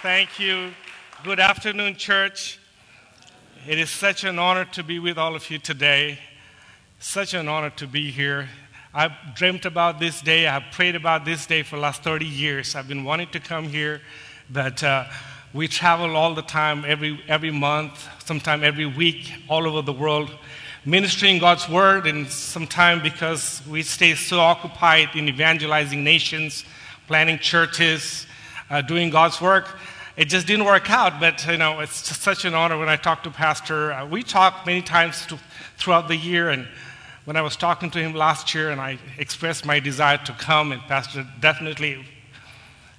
Thank you. Good afternoon, church. It is such an honor to be with all of you today. Such an honor to be here. I've dreamt about this day. I've prayed about this day for the last 30 years. I've been wanting to come here, but uh, we travel all the time, every, every month, sometime every week, all over the world, ministering God's word, and sometimes because we stay so occupied in evangelizing nations, planning churches, uh, doing God's work. It just didn't work out, but you know, it's such an honor when I talk to Pastor. Uh, we talk many times to, throughout the year, and when I was talking to him last year and I expressed my desire to come, and Pastor definitely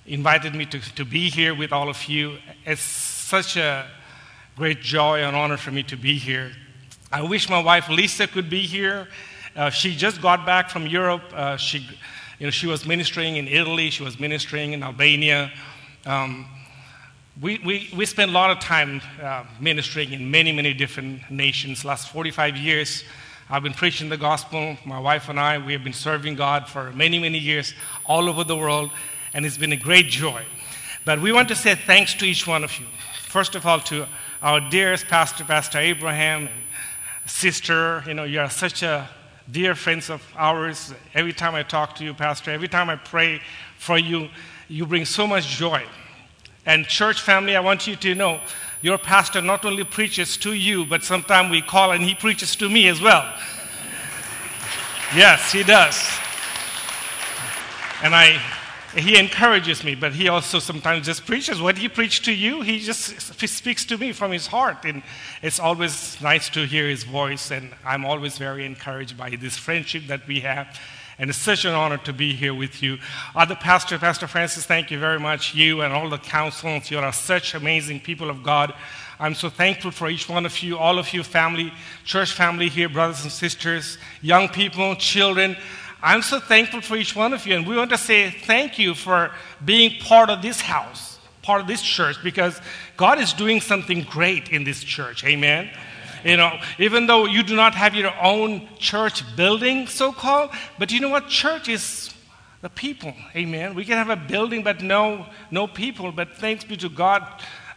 invited me to, to be here with all of you. It's such a great joy and honor for me to be here. I wish my wife Lisa could be here. Uh, she just got back from Europe. Uh, she, you know, she was ministering in Italy, she was ministering in Albania. Um, we, we, we spent a lot of time uh, ministering in many, many different nations. Last 45 years, I've been preaching the gospel. My wife and I, we have been serving God for many, many years all over the world, and it's been a great joy. But we want to say thanks to each one of you. First of all, to our dearest pastor, Pastor Abraham, and sister. You know, you are such a dear friends of ours. Every time I talk to you, Pastor, every time I pray for you, you bring so much joy. And, church family, I want you to know your pastor not only preaches to you, but sometimes we call and he preaches to me as well. yes, he does. And I, he encourages me, but he also sometimes just preaches. What he preached to you, he just speaks to me from his heart. And it's always nice to hear his voice, and I'm always very encouraged by this friendship that we have. And it's such an honor to be here with you. Other pastor, Pastor Francis, thank you very much. You and all the councils, you are such amazing people of God. I'm so thankful for each one of you, all of you, family, church family here, brothers and sisters, young people, children. I'm so thankful for each one of you. And we want to say thank you for being part of this house, part of this church, because God is doing something great in this church. Amen. You know, even though you do not have your own church building, so called, but you know what? Church is the people. Amen. We can have a building, but no, no people. But thanks be to God.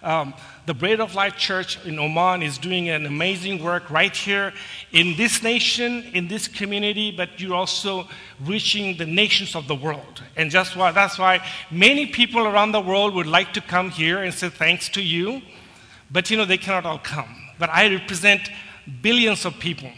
Um, the Bread of Life Church in Oman is doing an amazing work right here in this nation, in this community, but you're also reaching the nations of the world. And just why, that's why many people around the world would like to come here and say thanks to you, but you know, they cannot all come but I represent billions of people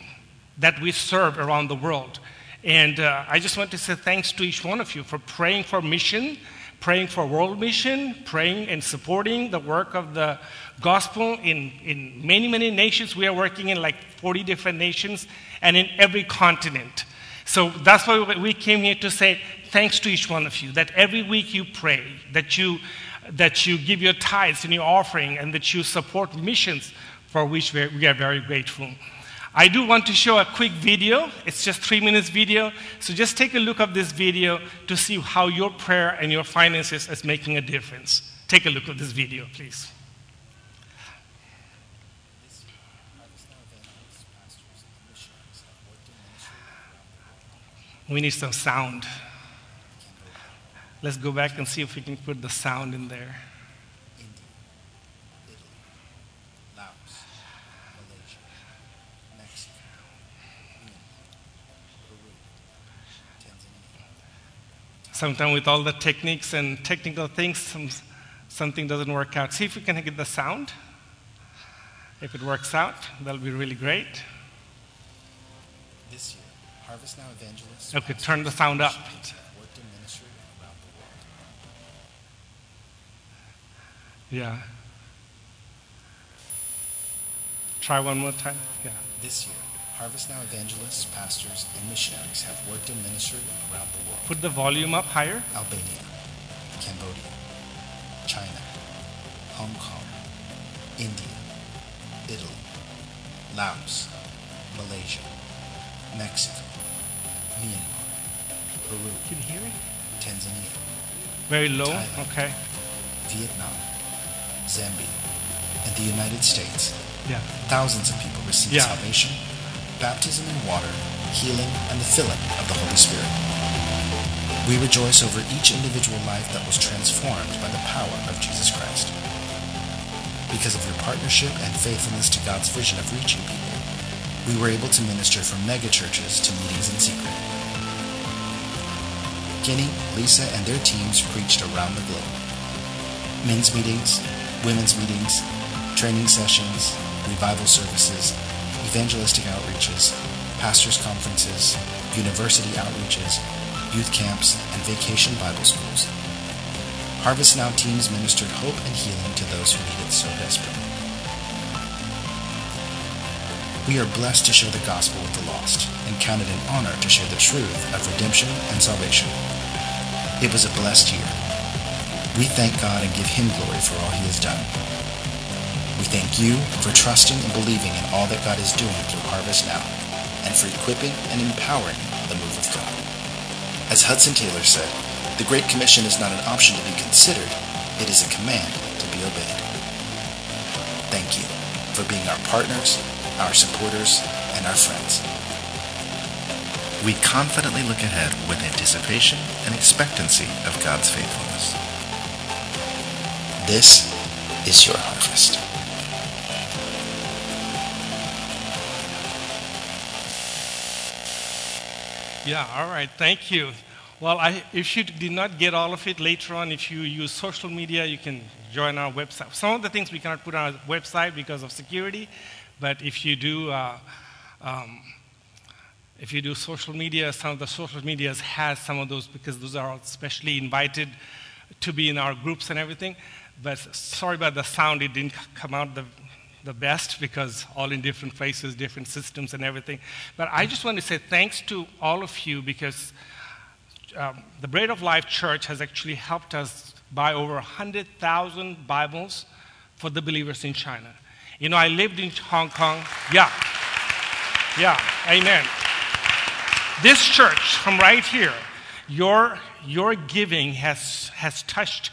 that we serve around the world. And uh, I just want to say thanks to each one of you for praying for mission, praying for world mission, praying and supporting the work of the gospel in, in many, many nations. We are working in like 40 different nations and in every continent. So that's why we came here to say thanks to each one of you, that every week you pray, that you, that you give your tithes and your offering, and that you support missions for which we are very grateful. I do want to show a quick video. It's just three minutes video. So just take a look at this video to see how your prayer and your finances is making a difference. Take a look at this video, please. We need some sound. Let's go back and see if we can put the sound in there. Sometimes with all the techniques and technical things, some, something doesn't work out. See if we can get the sound. If it works out, that'll be really great. This year, Harvest Now Evangelists. Okay, turn the sound up. Yeah. Try one more time. Yeah. This year, Harvest Now evangelists, pastors, and missionaries have worked in ministry around the world. Put the volume up higher. Albania, Cambodia, China, Hong Kong, India, Italy, Laos, Malaysia, Mexico, Myanmar, Peru. Can you hear it? Tanzania. Very low. Thailand, okay. Vietnam, Zambia, and the United States. Yeah. Thousands of people received yeah. salvation baptism in water, healing, and the filling of the Holy Spirit. We rejoice over each individual life that was transformed by the power of Jesus Christ. because of your partnership and faithfulness to God's vision of reaching people, we were able to minister from megachurches to meetings in secret. Guine, Lisa, and their teams preached around the globe. Men's meetings, women's meetings, training sessions, revival services, evangelistic outreaches, pastors' conferences, university outreaches, youth camps, and vacation Bible schools. Harvest Now teams ministered hope and healing to those who need it so desperately. We are blessed to share the gospel with the lost and count it an honor to share the truth of redemption and salvation. It was a blessed year. We thank God and give Him glory for all He has done. We thank you for trusting and believing in all that God is doing through Harvest Now and for equipping and empowering the move of God. As Hudson Taylor said, the Great Commission is not an option to be considered, it is a command to be obeyed. Thank you for being our partners, our supporters, and our friends. We confidently look ahead with anticipation and expectancy of God's faithfulness. This is your harvest. Yeah, all right, thank you. Well, I, if you did not get all of it later on, if you use social media, you can join our website. Some of the things we cannot put on our website because of security, but if you do, uh, um, if you do social media, some of the social medias has some of those because those are especially invited to be in our groups and everything. But sorry about the sound; it didn't come out the the best because all in different places, different systems, and everything. But I just want to say thanks to all of you because um, the Bread of Life Church has actually helped us buy over 100,000 Bibles for the believers in China. You know, I lived in Hong Kong. Yeah. Yeah. Amen. This church, from right here, your, your giving has, has touched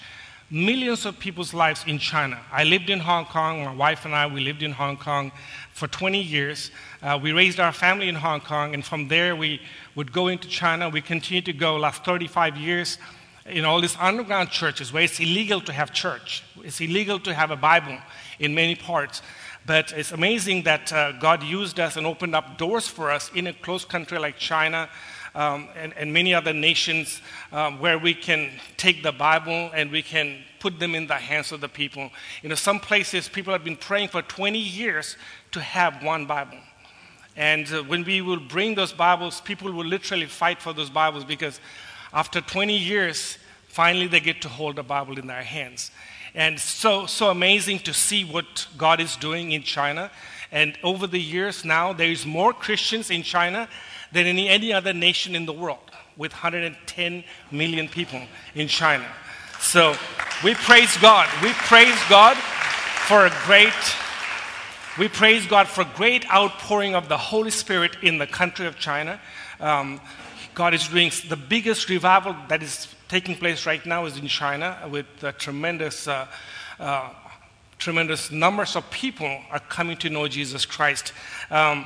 millions of people's lives in China. I lived in Hong Kong. My wife and I, we lived in Hong Kong for 20 years. Uh, we raised our family in Hong Kong, and from there we would go into China. We continued to go last 35 years in all these underground churches where it's illegal to have church. It's illegal to have a Bible in many parts. But it's amazing that uh, God used us and opened up doors for us in a close country like China um, and, and, many other nations um, where we can take the Bible and we can put them in the hands of the people. You know, some places people have been praying for 20 years to have one Bible. And uh, when we will bring those Bibles, people will literally fight for those Bibles because after 20 years, finally they get to hold the Bible in their hands. And so, so amazing to see what God is doing in China. And over the years now, there's more Christians in China than in any other nation in the world, with 110 million people in China. So we praise God. We praise God for a great, we praise God for great outpouring of the Holy Spirit in the country of China. Um, God is doing the biggest revival that is taking place right now is in China with tremendous, uh, uh, tremendous numbers of people are coming to know Jesus Christ. Um,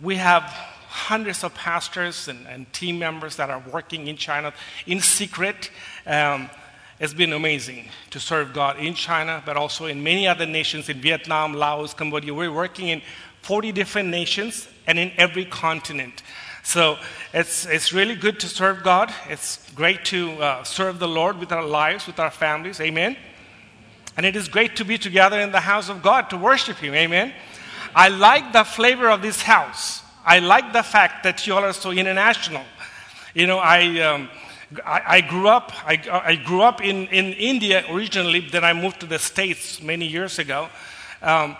we have hundreds of pastors and, and, team members that are working in China in secret. Um, it's been amazing to serve God in China, but also in many other nations in Vietnam, Laos, Cambodia. We're working in 40 different nations and in every continent. So it's, it's really good to serve God. It's great to uh, serve the Lord with our lives, with our families. Amen. And it is great to be together in the house of God to worship Him. Amen. I like the flavor of this house. I like the fact that you all are so international. You know, I, um, I, I, grew up, I, I, grew up in, in India originally, then I moved to the States many years ago. Um,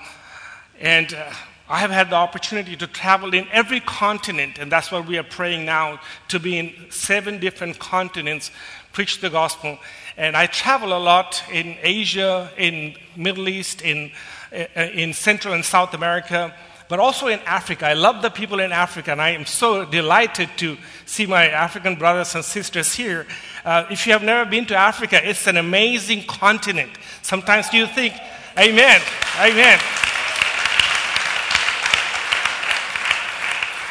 and uh, I have had the opportunity to travel in every continent, and that's what we are praying now to be in seven different continents, preach the gospel. And I travel a lot in Asia, in Middle East, in, uh, in Central and South America but also in Africa. I love the people in Africa, and I am so delighted to see my African brothers and sisters here. Uh, if you have never been to Africa, it's an amazing continent. Sometimes you think, Amen, Amen.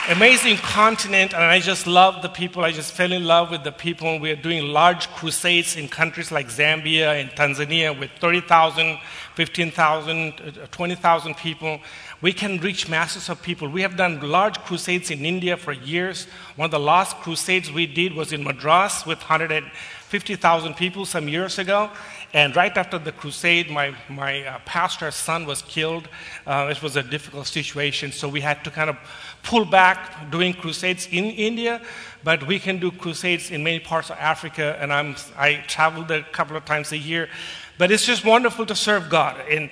amazing continent, and I just love the people. I just fell in love with the people. We are doing large crusades in countries like Zambia and Tanzania with 30,000, 15,000, uh, 20,000 people. We can reach masses of people. We have done large crusades in India for years. One of the last crusades we did was in Madras with 150,000 people some years ago. And right after the crusade, my, my uh, pastor's son was killed. Uh, it was a difficult situation, so we had to kind of pull back doing crusades in India, but we can do crusades in many parts of Africa, and I'm, I traveled a couple of times a year. But it's just wonderful to serve God. And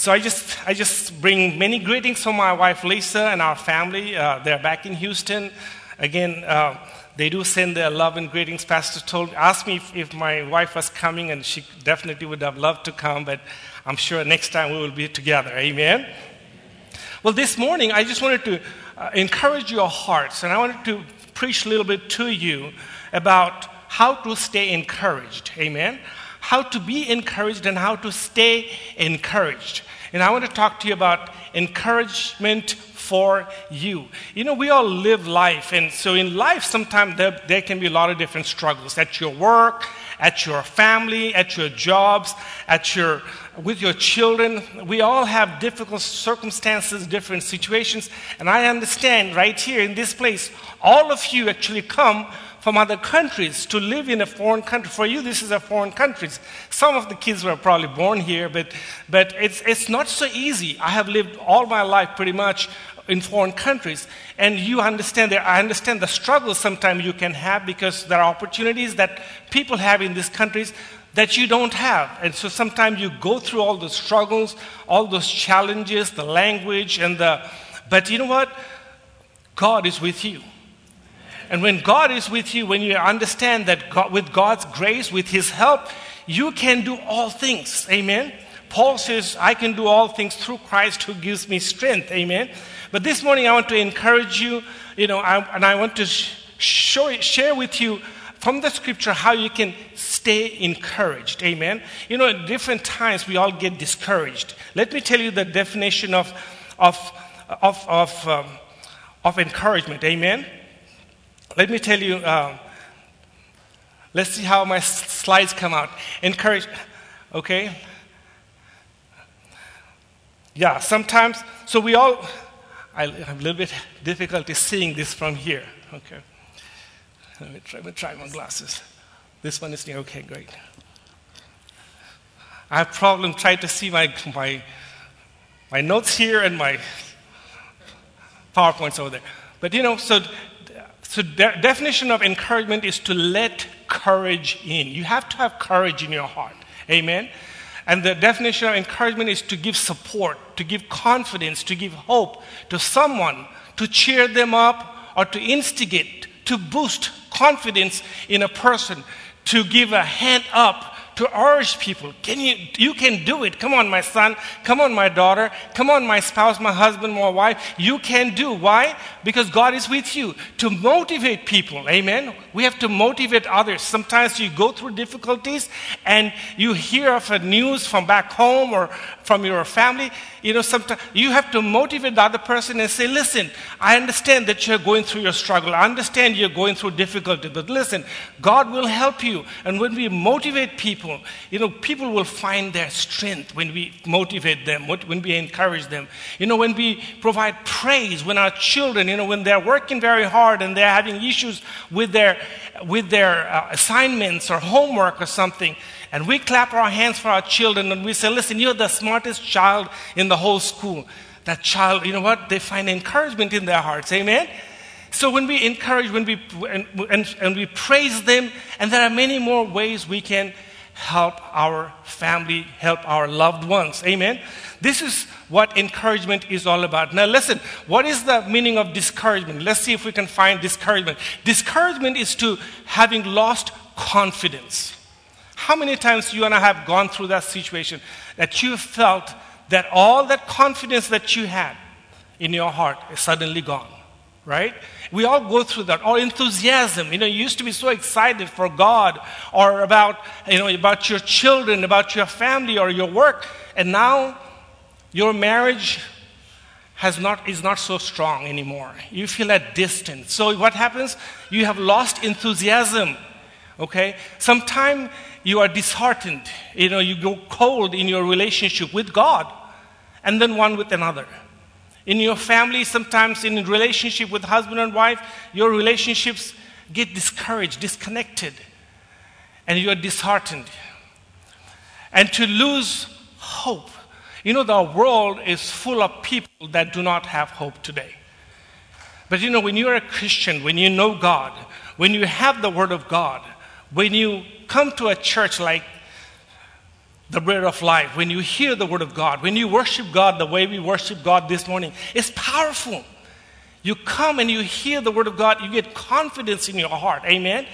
so I just, I just bring many greetings from my wife Lisa and our family. Uh, they're back in Houston. Again, uh, they do send their love and greetings. Pastor told, asked me if, if, my wife was coming, and she definitely would have loved to come, but I'm sure next time we will be together. Amen. Well, this morning I just wanted to uh, encourage your hearts, and I wanted to preach a little bit to you about how to stay encouraged. Amen. How to be encouraged and how to stay encouraged. And I want to talk to you about encouragement for you. You know, we all live life, and so in life, sometimes there, there can be a lot of different struggles at your work, at your family, at your jobs, at your with your children. We all have difficult circumstances, different situations, and I understand right here in this place, all of you actually come from other countries to live in a foreign country. For you, this is a foreign country. Some of the kids were probably born here, but, but it's, it's not so easy. I have lived all my life pretty much in foreign countries. And you understand that I understand the struggles sometimes you can have because there are opportunities that people have in these countries that you don't have. And so sometimes you go through all the struggles, all those challenges, the language and the but you know what? God is with you. And when God is with you, when you understand that God, with God's grace, with His help, you can do all things. Amen. Paul says, I can do all things through Christ who gives me strength. Amen. But this morning, I want to encourage you, you know, I, and I want to show, share with you from the scripture how you can stay encouraged. Amen. You know, at different times, we all get discouraged. Let me tell you the definition of, of, of, of, um, of encouragement. Amen. Let me tell you, uh, let's see how my slides come out. Encourage, okay? Yeah, sometimes, so we all, I have a little bit difficulty seeing this from here. Okay. Let me try, let me try my glasses. This one is near. Okay, great. I have problem trying to see my, my, my notes here and my PowerPoints over there. But you know, so, so de- definition of encouragement is to let courage in. You have to have courage in your heart. Amen. And the definition of encouragement is to give support, to give confidence, to give hope to someone, to cheer them up, or to instigate, to boost confidence in a person, to give a hand up to urge people, can you, you can do it. Come on, my son. Come on, my daughter. Come on, my spouse, my husband, my wife. You can do. Why? Because God is with you to motivate people. Amen. We have to motivate others. Sometimes you go through difficulties and you hear of a news from back home or from your family. You know, sometimes you have to motivate the other person and say, listen, I understand that you're going through your struggle. I understand you're going through difficulty, but listen, God will help you. And when we motivate people, people. You know, people will find their strength when we motivate them, when we encourage them. You know, when we provide praise, when our children, you know, when they're working very hard and they're having issues with their, with their uh, assignments or homework or something, and we clap our hands for our children and we say, listen, you're the smartest child in the whole school. That child, you know what? They find encouragement in their hearts. Amen? So when we encourage, when we, and, and, and, we praise them, and there are many more ways we can help our family, help our loved ones. Amen. This is what encouragement is all about. Now, listen, what is the meaning of discouragement? Let's see if we can find discouragement. Discouragement is to having lost confidence. How many times you and I have gone through that situation that you felt that all that confidence that you had in your heart is suddenly gone? Right? We all go through that. Or enthusiasm. You know, you used to be so excited for God or about, you know, about your children, about your family or your work. And now your marriage has not, is not so strong anymore. You feel at distance. So what happens? You have lost enthusiasm. Okay? Sometimes you are disheartened. You know, you go cold in your relationship with God and then one with another. In your family, sometimes in relationship with husband and wife, your relationships get discouraged, disconnected, and you are disheartened. And to lose hope you know, the world is full of people that do not have hope today. But you know, when you're a Christian, when you know God, when you have the Word of God, when you come to a church like the Bread of Life, when you hear the Word of God, when you worship God the way we worship God this morning, it's powerful. You come and you hear the Word of God, you get confidence in your heart. Amen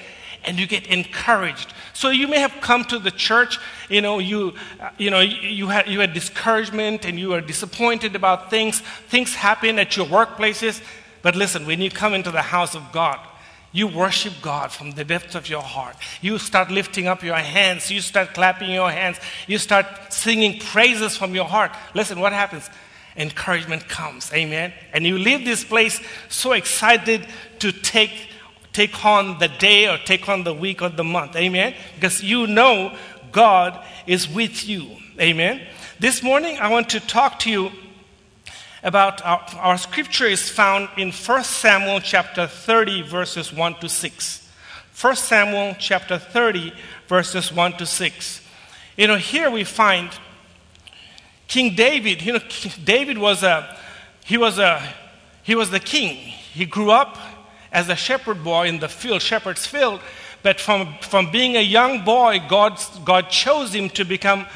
and you get encouraged. So you may have come to the church, you know, you, uh, you, know, you, had, you had discouragement and you are disappointed about things. Things happen at your workplaces. But listen, when you come into the house of God, you worship God from the depths of your heart. You start lifting up your hands. You start clapping your hands. You start singing praises from your heart. Listen, what happens? Encouragement comes. Amen. And you leave this place so excited to take take on the day or take on the week or the month. Amen? Because you know God is with you. Amen? This morning, I want to talk to you about our, our scripture is found in 1 Samuel chapter 30, verses 1 to 6. 1 Samuel chapter 30, verses 1 to 6. You know, here we find King David. You know, David was a, he was a, he was the king. He grew up as a shepherd boy in the field, shepherd's field. But from, from being a young boy, God, God chose him to become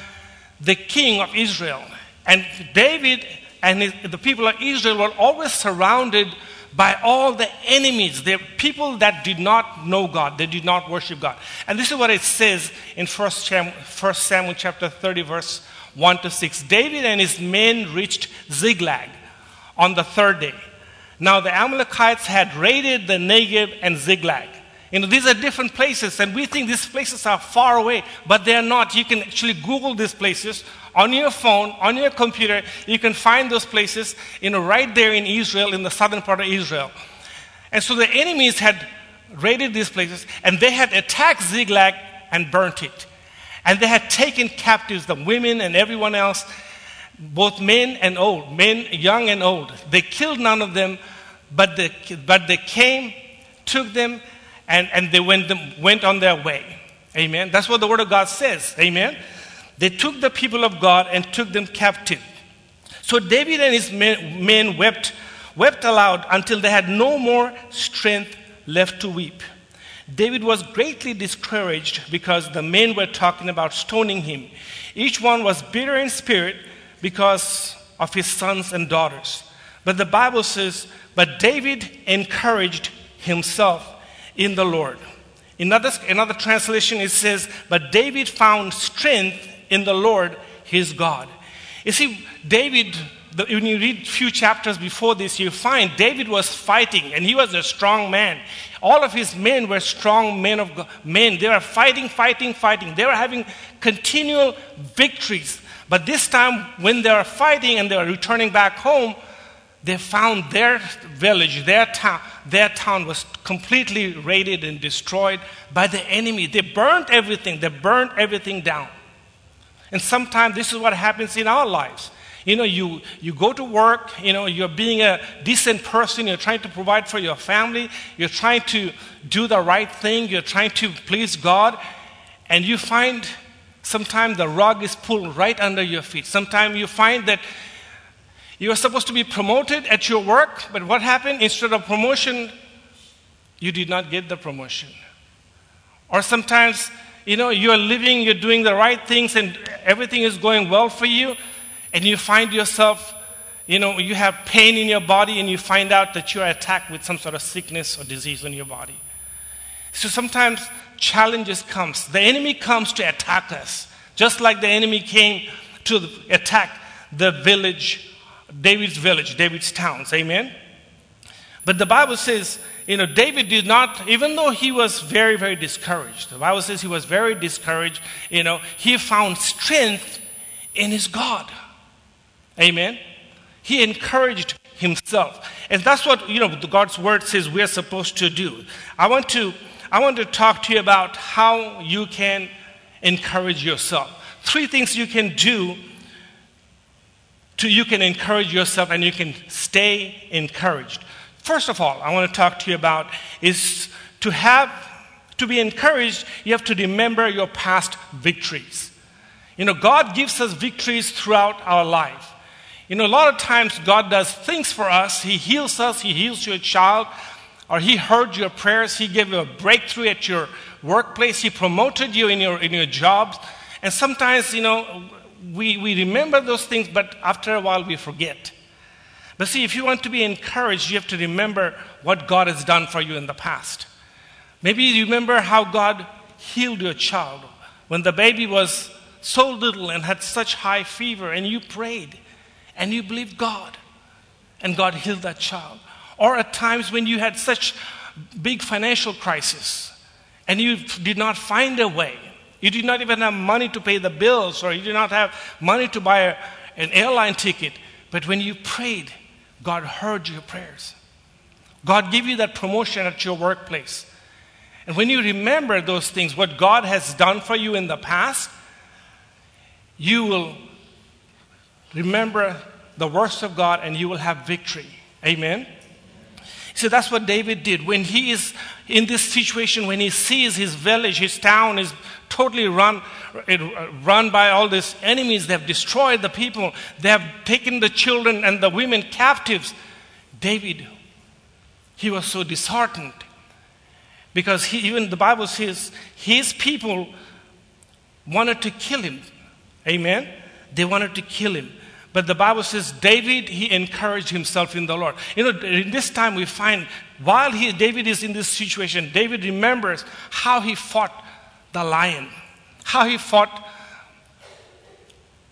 the king of Israel. And David and the people of Israel were always surrounded by all the enemies, the people that did not know God, they did not worship God. And this is what it says in 1 Samuel, chapter 30, verse 1 to 6. David and his men reached Ziklag on the third day. Now, the Amalekites had raided the Negev and Ziklag. You know, these are different places, and we think these places are far away, but they're not. You can actually Google these places on your phone, on your computer. You can find those places, know, right there in Israel, in the southern part of Israel. And so the enemies had raided these places, and they had attacked Ziklag and burnt it. And they had taken captives the women and everyone else, both men and old, men young and old. They killed none of them, but they, but they came, took them, and, and they went, them, went on their way. Amen. That's what the Word of God says. Amen. They took the people of God and took them captive. So David and his men, men wept, wept aloud until they had no more strength left to weep. David was greatly discouraged because the men were talking about stoning him. Each one was bitter in spirit because of his sons and daughters. But the Bible says, but David encouraged himself in the Lord. Another, another translation, it says, but David found strength in the Lord his God. You see, David, when you read a few chapters before this, you find David was fighting and he was a strong man. All of his men were strong men of God, men. They were fighting, fighting, fighting. They were having continual victories. But this time, when they were fighting and they were returning back home, they found their village, their town, their town was completely raided and destroyed by the enemy. They burnt everything, they burnt everything down. And sometimes this is what happens in our lives. You know, you, you go to work, you know, you're being a decent person, you're trying to provide for your family, you're trying to do the right thing, you're trying to please God, and you find Sometimes the rug is pulled right under your feet. Sometimes you find that you are supposed to be promoted at your work, but what happened? Instead of promotion, you did not get the promotion. Or sometimes, you know, you are living, you're doing the right things, and everything is going well for you, and you find yourself, you know, you have pain in your body, and you find out that you are attacked with some sort of sickness or disease in your body. So sometimes challenges comes. The enemy comes to attack us, just like the enemy came to attack the village, David's village, David's towns. Amen. But the Bible says, you know, David did not, even though he was very, very discouraged, the Bible says he was very discouraged, you know, he found strength in his God. Amen. He encouraged himself. And that's what, you know, God's word says we're supposed to do. I want to, I want to talk to you about how you can encourage yourself. Three things you can do to you can encourage yourself and you can stay encouraged. First of all, I want to talk to you about is to have to be encouraged, you have to remember your past victories. You know, God gives us victories throughout our life. You know, a lot of times God does things for us. He heals us, He heals your child, or He heard your prayers, He gave you a breakthrough at your workplace, He promoted you in your, in your jobs. And sometimes, you know, we, we remember those things, but after a while we forget. But see, if you want to be encouraged, you have to remember what God has done for you in the past. Maybe you remember how God healed your child when the baby was so little and had such high fever, and you prayed and you believed God, and God healed that child. Or at times when you had such big financial crisis and you did not find a way, you did not even have money to pay the bills, or you did not have money to buy an airline ticket, but when you prayed, God heard your prayers. God gave you that promotion at your workplace. And when you remember those things, what God has done for you in the past, you will remember the works of God and you will have victory. Amen. So that's what David did. When he is in this situation, when he sees his village, his town is totally run, uh, run by all these enemies, they have destroyed the people, they have taken the children and the women captives. David, he was so disheartened. Because he, even the Bible says his people wanted to kill him. Amen? They wanted to kill him. But the Bible says David, he encouraged himself in the Lord. You know, in this time we find while he, David is in this situation, David remembers how he fought the lion, how he fought,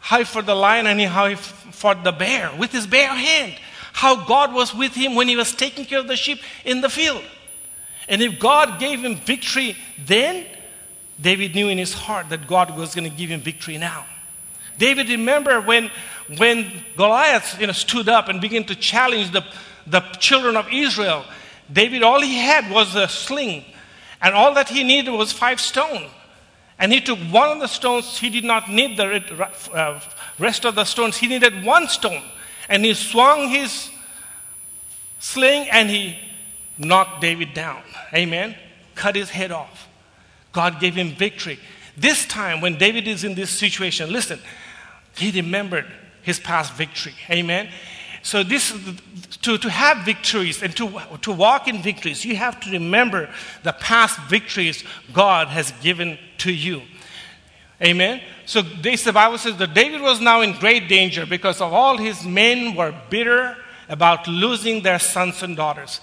how he fought the lion and how he fought the bear with his bare hand, how God was with him when he was taking care of the sheep in the field. And if God gave him victory then, David knew in his heart that God was going to give him victory now. David remember when, when Goliath you know, stood up and began to challenge the, the children of Israel. David, all he had was a sling, and all that he needed was five stone. And he took one of the stones, he did not need the uh, rest of the stones, he needed one stone. And he swung his sling and he knocked David down. Amen. Cut his head off. God gave him victory. This time, when David is in this situation, listen, he remembered his past victory. Amen. So, this, to, to have victories and to, to walk in victories, you have to remember the past victories God has given to you. Amen. So, this, the Bible says that David was now in great danger because of all his men were bitter about losing their sons and daughters.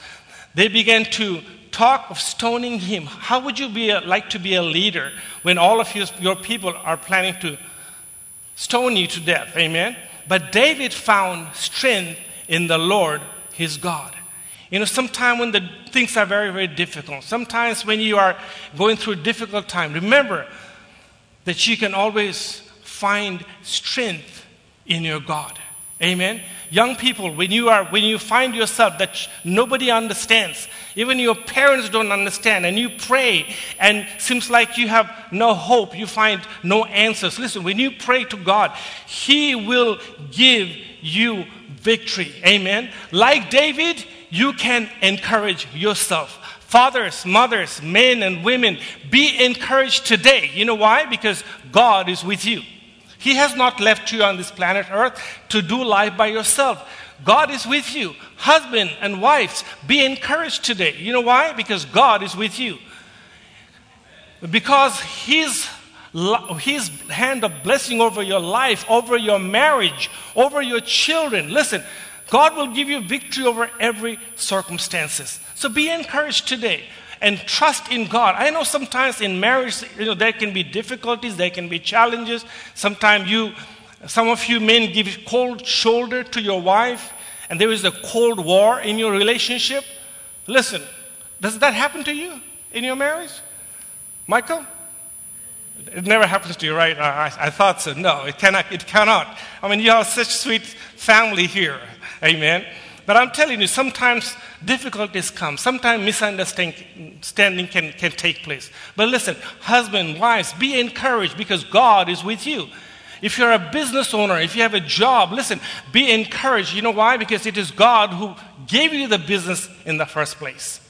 They began to talk of stoning him. How would you be a, like to be a leader when all of his, your people are planning to stone you to death? Amen. But David found strength in the Lord his God. You know, sometimes when the things are very, very difficult, sometimes when you are going through a difficult time, remember that you can always find strength in your God. Amen. Young people, when you are when you find yourself that nobody understands, even your parents don't understand, and you pray and seems like you have no hope, you find no answers. Listen, when you pray to God, He will give you victory. Amen. Like David, you can encourage yourself. Fathers, mothers, men, and women, be encouraged today. You know why? Because God is with you. He has not left you on this planet Earth to do life by yourself. God is with you. Husband and wives, be encouraged today. You know why? Because God is with you. Because His, His hand of blessing over your life, over your marriage, over your children. Listen, God will give you victory over every circumstances. So be encouraged today and trust in God. I know sometimes in marriage, you know, there can be difficulties, there can be challenges. Sometimes you, some of you men give cold shoulder to your wife, and there is a cold war in your relationship. Listen, does that happen to you in your marriage? Michael? It never happens to you, right? I, I, thought so. No, it cannot. It cannot. I mean, you have such sweet family here. Amen. But I'm telling you, sometimes difficulties come. Sometimes misunderstanding can, can take place. But listen, husband, wives, be encouraged because God is with you. If you're a business owner, if you have a job, listen, be encouraged. You know why? Because it is God who gave you the business in the first place.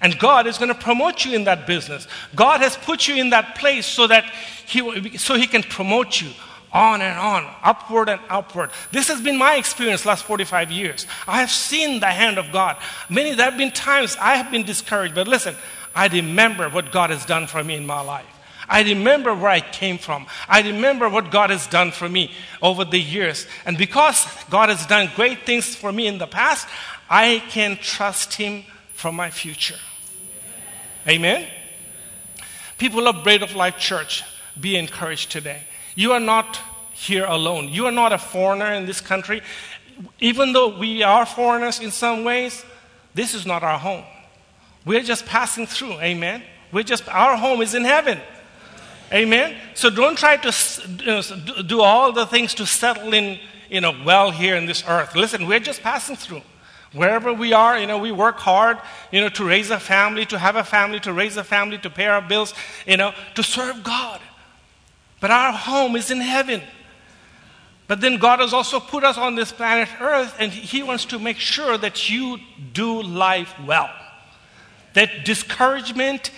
And God is going to promote you in that business. God has put you in that place so that he, so he can promote you on and on, upward and upward. This has been my experience last 45 years. I have seen the hand of God. Many there have been times I have been discouraged, but listen, I remember what God has done for me in my life. I remember where I came from. I remember what God has done for me over the years. And because God has done great things for me in the past, I can trust Him for my future. Amen? People of Bread of Life Church, be encouraged today. You are not here alone. You are not a foreigner in this country. Even though we are foreigners in some ways, this is not our home. We're just passing through. Amen. We're just our home is in heaven. Amen. So don't try to do all the things to settle in, you know, well here in this earth. Listen, we're just passing through. Wherever we are, you know, we work hard, you know, to raise a family, to have a family, to raise a family, to pay our bills, you know, to serve God. But our home is in heaven. But then God has also put us on this planet Earth, and He wants to make sure that you do life well. That discouragement,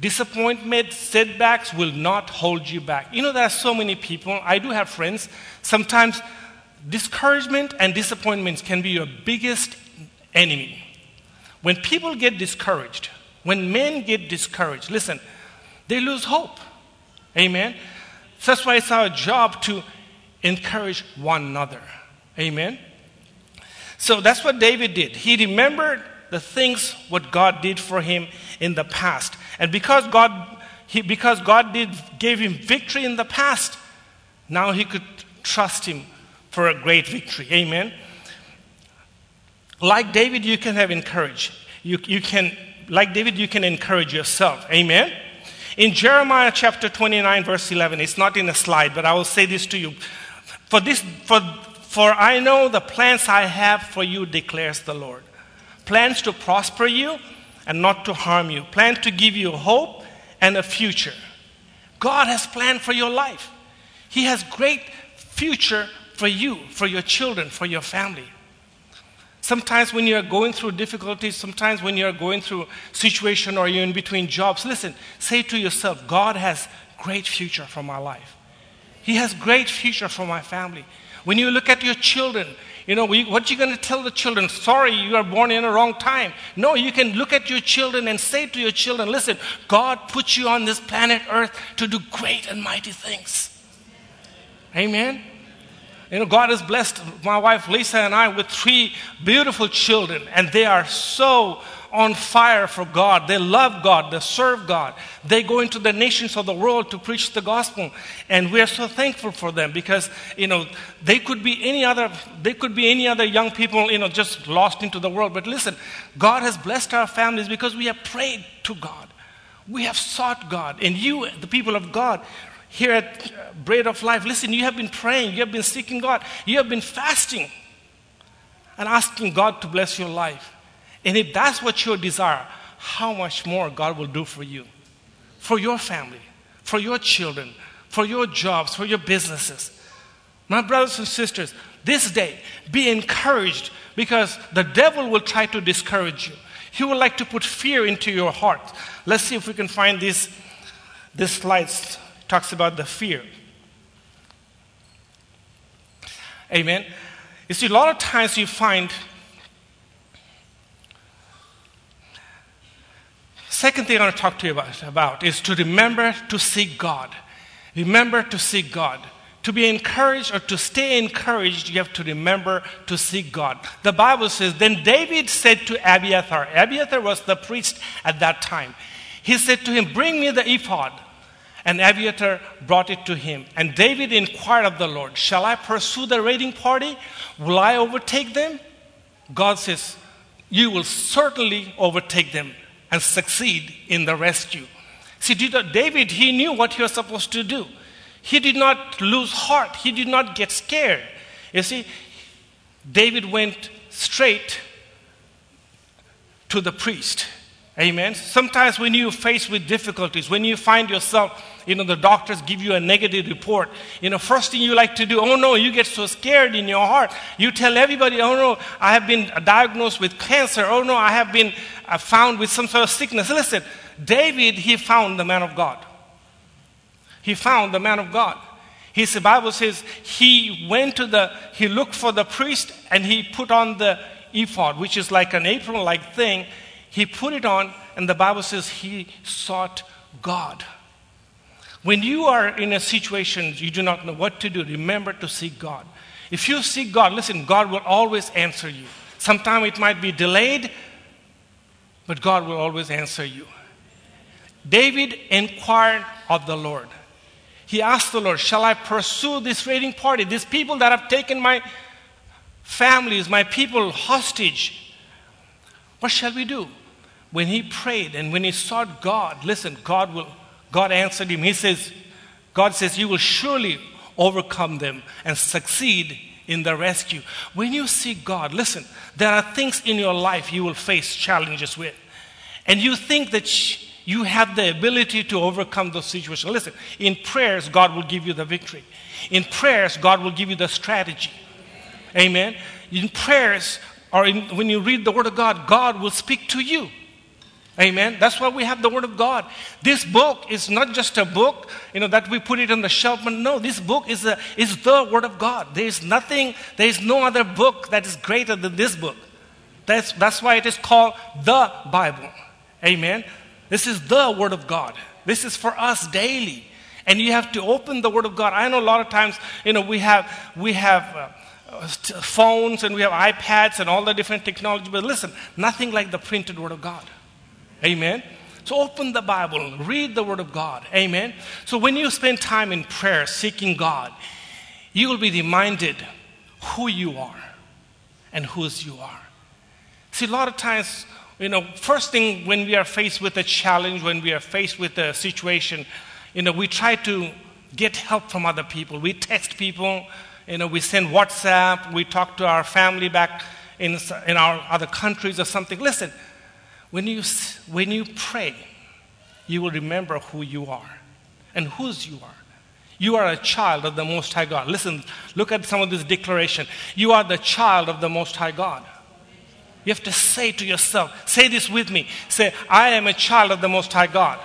disappointment, setbacks will not hold you back. You know, there are so many people, I do have friends, sometimes discouragement and disappointments can be your biggest enemy. When people get discouraged, when men get discouraged, listen, they lose hope. Amen. That's why it's our job to encourage one another. Amen. So that's what David did. He remembered the things what God did for him in the past. And because God he, because God did gave him victory in the past, now he could trust him for a great victory. Amen. Like David, you can have encouraged. You, you can, like David, you can encourage yourself. Amen. In Jeremiah chapter 29, verse 11, it's not in a slide, but I will say this to you. For, this, for, for I know the plans I have for you, declares the Lord. Plans to prosper you and not to harm you, plans to give you hope and a future. God has planned for your life. He has great future for you, for your children, for your family. Sometimes when you're going through difficulties, sometimes when you're going through situation or you're in between jobs, listen, say to yourself, God has great future for my life. He has great future for my family. When you look at your children, you know, what you're going to tell the children? Sorry, you are born in a wrong time. No, you can look at your children and say to your children, listen, God put you on this planet Earth to do great and mighty things. Amen. You know, God has blessed my wife Lisa and I with three beautiful children, and they are so on fire for God. They love God. They serve God. They go into the nations of the world to preach the gospel. And we are so thankful for them because, you know, they could be any other, they could be any other young people, you know, just lost into the world. But listen, God has blessed our families because we have prayed to God. We have sought God. And you, the people of God, here at uh, Bread of Life, listen, you have been praying, you have been seeking God, you have been fasting and asking God to bless your life. And if that's what your desire, how much more God will do for you, for your family, for your children, for your jobs, for your businesses. My brothers and sisters, this day, be encouraged because the devil will try to discourage you. He would like to put fear into your heart. Let's see if we can find these, these slides talks about the fear. Amen. You see, a lot of times you find. Second thing I want to talk to you about, about is to remember to seek God. Remember to seek God. To be encouraged or to stay encouraged, you have to remember to seek God. The Bible says, Then David said to Abiathar, Abiathar was the priest at that time. He said to him, Bring me the ephod. And Abiathar brought it to him. And David inquired of the Lord, Shall I pursue the raiding party? Will I overtake them? God says, You will certainly overtake them and succeed in the rescue. See, David, he knew what he was supposed to do. He did not lose heart, he did not get scared. You see, David went straight to the priest. Amen. Sometimes when you're faced with difficulties, when you find yourself, you know, the doctors give you a negative report, you know, first thing you like to do, oh no, you get so scared in your heart. You tell everybody, oh no, I have been diagnosed with cancer. Oh no, I have been uh, found with some sort of sickness. Listen, David, he found the man of God. He found the man of God. His Bible says he went to the, he looked for the priest and he put on the ephod, which is like an apron like thing. He put it on, and the Bible says he sought God. When you are in a situation you do not know what to do, remember to seek God. If you seek God, listen, God will always answer you. Sometimes it might be delayed, but God will always answer you. David inquired of the Lord. He asked the Lord, Shall I pursue this raiding party, these people that have taken my families, my people hostage? What shall we do? When he prayed and when he sought God, listen, God will God answered him. He says, God says, You will surely overcome them and succeed in the rescue. When you seek God, listen, there are things in your life you will face challenges with. And you think that you have the ability to overcome those situations. Listen, in prayers, God will give you the victory. In prayers, God will give you the strategy. Amen. In prayers, or in, when you read the Word of God, God will speak to you. Amen. That's why we have the Word of God. This book is not just a book, you know, that we put it on the shelf. But no, this book is, a, is the Word of God. There is nothing, there is no other book that is greater than this book. That's, that's why it is called the Bible. Amen. This is the Word of God. This is for us daily. And you have to open the Word of God. I know a lot of times, you know, we have, we have uh, phones and we have iPads and all the different technology, but listen, nothing like the printed Word of God. Amen. So open the Bible, read the Word of God. Amen. So when you spend time in prayer, seeking God, you will be reminded who you are and whose you are. See, a lot of times you know, first thing when we are faced with a challenge, when we are faced with a situation, you know, we try to get help from other people. We text people, you know, we send WhatsApp, we talk to our family back in, in our other countries or something. Listen, when you, when you pray, you will remember who you are and whose you are. You are a child of the Most High God. Listen, look at some of this declaration. You are the child of the Most High God. You have to say to yourself, say this with me. Say, I am a child of the Most High God.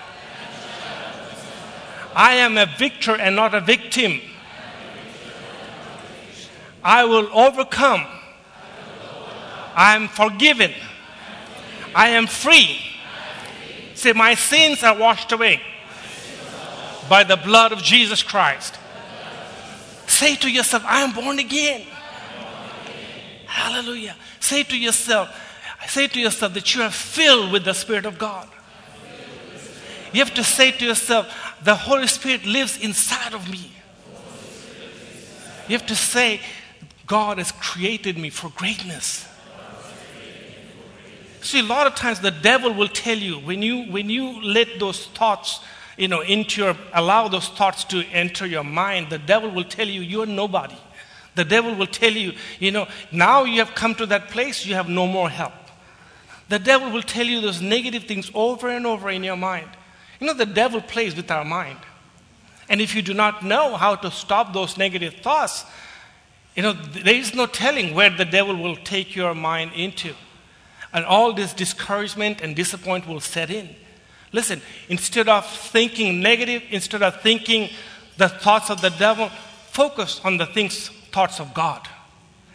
I am a victor and not a victim. I will overcome. I am forgiven. I am free. Say, my sins are washed away by the blood of Jesus Christ. Say to yourself, I am born again. Hallelujah. Say to yourself, say to yourself that you are filled with the Spirit of God. You have to say to yourself, the Holy Spirit lives inside of me. You have to say, God has created me for greatness. See, a lot of times the devil will tell you when you when you let those thoughts, you know, into your allow those thoughts to enter your mind, the devil will tell you you're nobody. The devil will tell you, you know, now you have come to that place, you have no more help. The devil will tell you those negative things over and over in your mind. You know, the devil plays with our mind. And if you do not know how to stop those negative thoughts, you know, there is no telling where the devil will take your mind into. And all this discouragement and disappointment will set in. Listen, instead of thinking negative, instead of thinking the thoughts of the devil, focus on the things thoughts of God.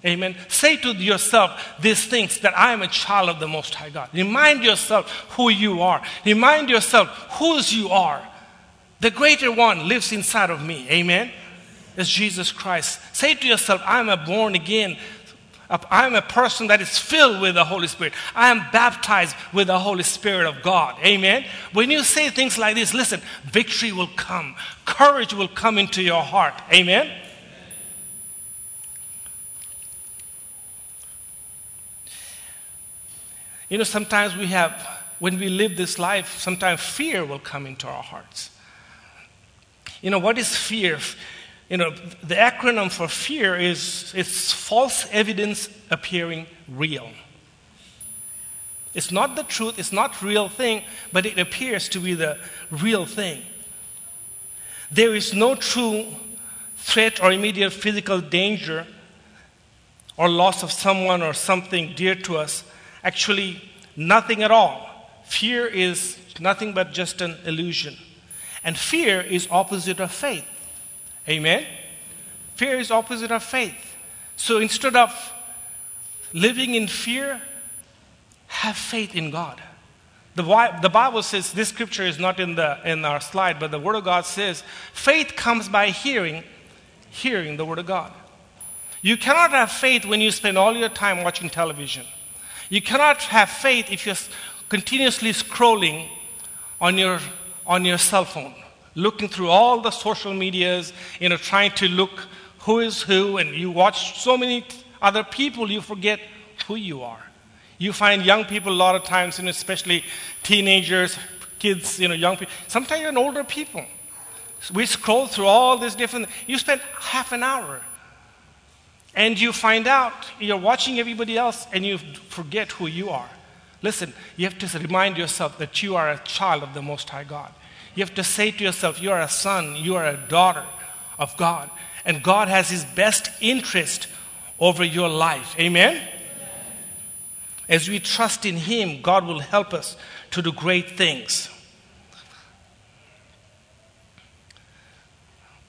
Amen. Say to yourself these things that I am a child of the Most High God. Remind yourself who you are. Remind yourself whose you are. The greater one lives inside of me. Amen. It's Jesus Christ. Say to yourself, I'm a born again. I'm a person that is filled with the Holy Spirit. I am baptized with the Holy Spirit of God. Amen. When you say things like this, listen, victory will come, courage will come into your heart. Amen. You know, sometimes we have, when we live this life, sometimes fear will come into our hearts. You know, what is fear? You know, the acronym for fear is it's false evidence appearing real. It's not the truth, it's not real thing, but it appears to be the real thing. There is no true threat or immediate physical danger or loss of someone or something dear to us. Actually, nothing at all. Fear is nothing but just an illusion. And fear is opposite of faith. Amen? Fear is opposite of faith. So instead of living in fear, have faith in God. The, Bible says, this scripture is not in, the, in our slide, but the Word of God says, faith comes by hearing, hearing the Word of God. You cannot have faith when you spend all your time watching television. You cannot have faith if you're continuously scrolling on your, on your cell phone, looking through all the social medias, you know, trying to look who is who, and you watch so many other people, you forget who you are. You find young people a lot of times, and especially teenagers, kids, you know, young people, sometimes even older people. We scroll through all these different, you spend half an hour. And you find out you're watching everybody else and you forget who you are. Listen, you have to remind yourself that you are a child of the Most High God. You have to say to yourself, you are a son, you are a daughter of God. And God has His best interest over your life. Amen? As we trust in Him, God will help us to do great things.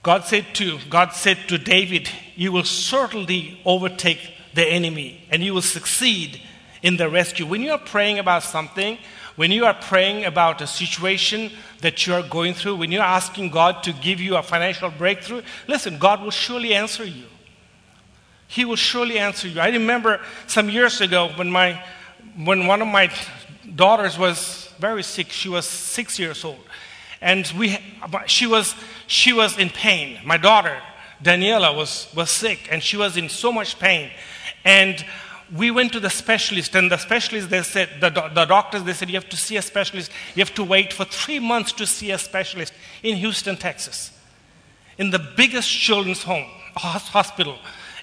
God said to, God said to David, You will certainly overtake the enemy and you will succeed in the rescue. When you are praying about something, when you are praying about a situation that you are going through, when you're asking God to give you a financial breakthrough, listen, God will surely answer you. He will surely answer you. I remember some years ago when, my, when one of my daughters was very sick, she was six years old. And we, she, was, she was in pain. My daughter, Daniela, was, was sick and she was in so much pain. And we went to the specialist, and the specialist, they said, the, the doctors, they said, you have to see a specialist. You have to wait for three months to see a specialist in Houston, Texas, in the biggest children's home, hospital.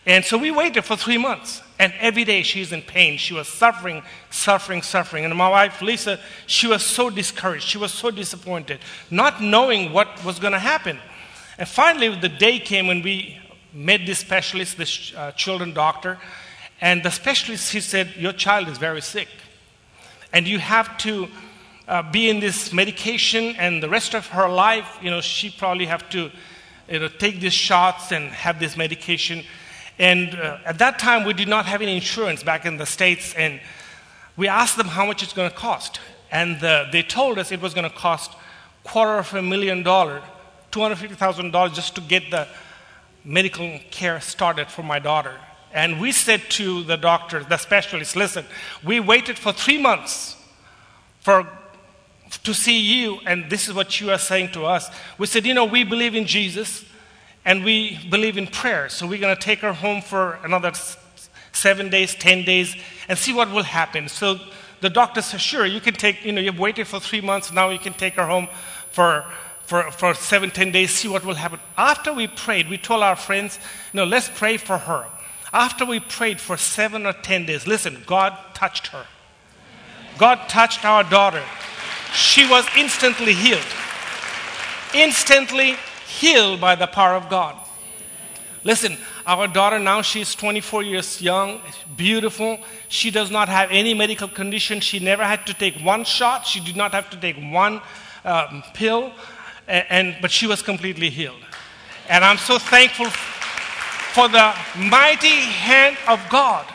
And so we waited for three months. And every day she's in pain. She was suffering, suffering, suffering. And my wife, Lisa, she was so discouraged. She was so disappointed, not knowing what was going to happen. And finally, the day came when we met this specialist, this uh, children doctor. And the specialist, he said, Your child is very sick. And you have to uh, be in this medication, and the rest of her life, you know, she probably have to you know, take these shots and have this medication. And uh, at that time, we did not have any insurance back in the States. And we asked them how much it's going to cost. And they told us it was going to cost quarter of a million dollar, $250,000 just to get the medical care started for my daughter. And we said to the doctor, the specialist, listen, we waited for three months for, to see you, and this is what you are saying to us. We said, you know, we believe in Jesus and we believe in prayer. So we're going to take her home for another seven days, ten days, and see what will happen. So the doctor said, sure, you can take, you know, you've waited for three months, now you can take her home for, for, for seven, ten days, see what will happen. After we prayed, we told our friends, no, let's pray for her. After we prayed for seven or ten days, listen, God touched her. God touched our daughter. She was instantly healed. Instantly healed by the power of God. Listen, our daughter now, she's 24 years young, beautiful. She does not have any medical condition. She never had to take one shot. She did not have to take one um, pill. And, and, but she was completely healed. And I'm so thankful for the mighty hand of God.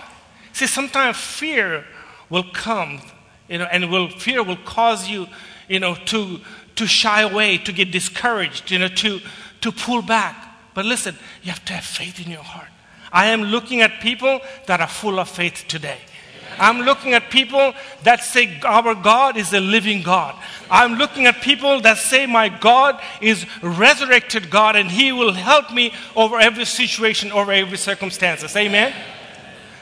See, sometimes fear will come, you know, and will, fear will cause you, you know, to to shy away, to get discouraged, you know, to, to pull back. But listen, you have to have faith in your heart. I am looking at people that are full of faith today. I'm looking at people that say our God is a living God. I'm looking at people that say my God is resurrected God and he will help me over every situation, over every circumstances. Amen.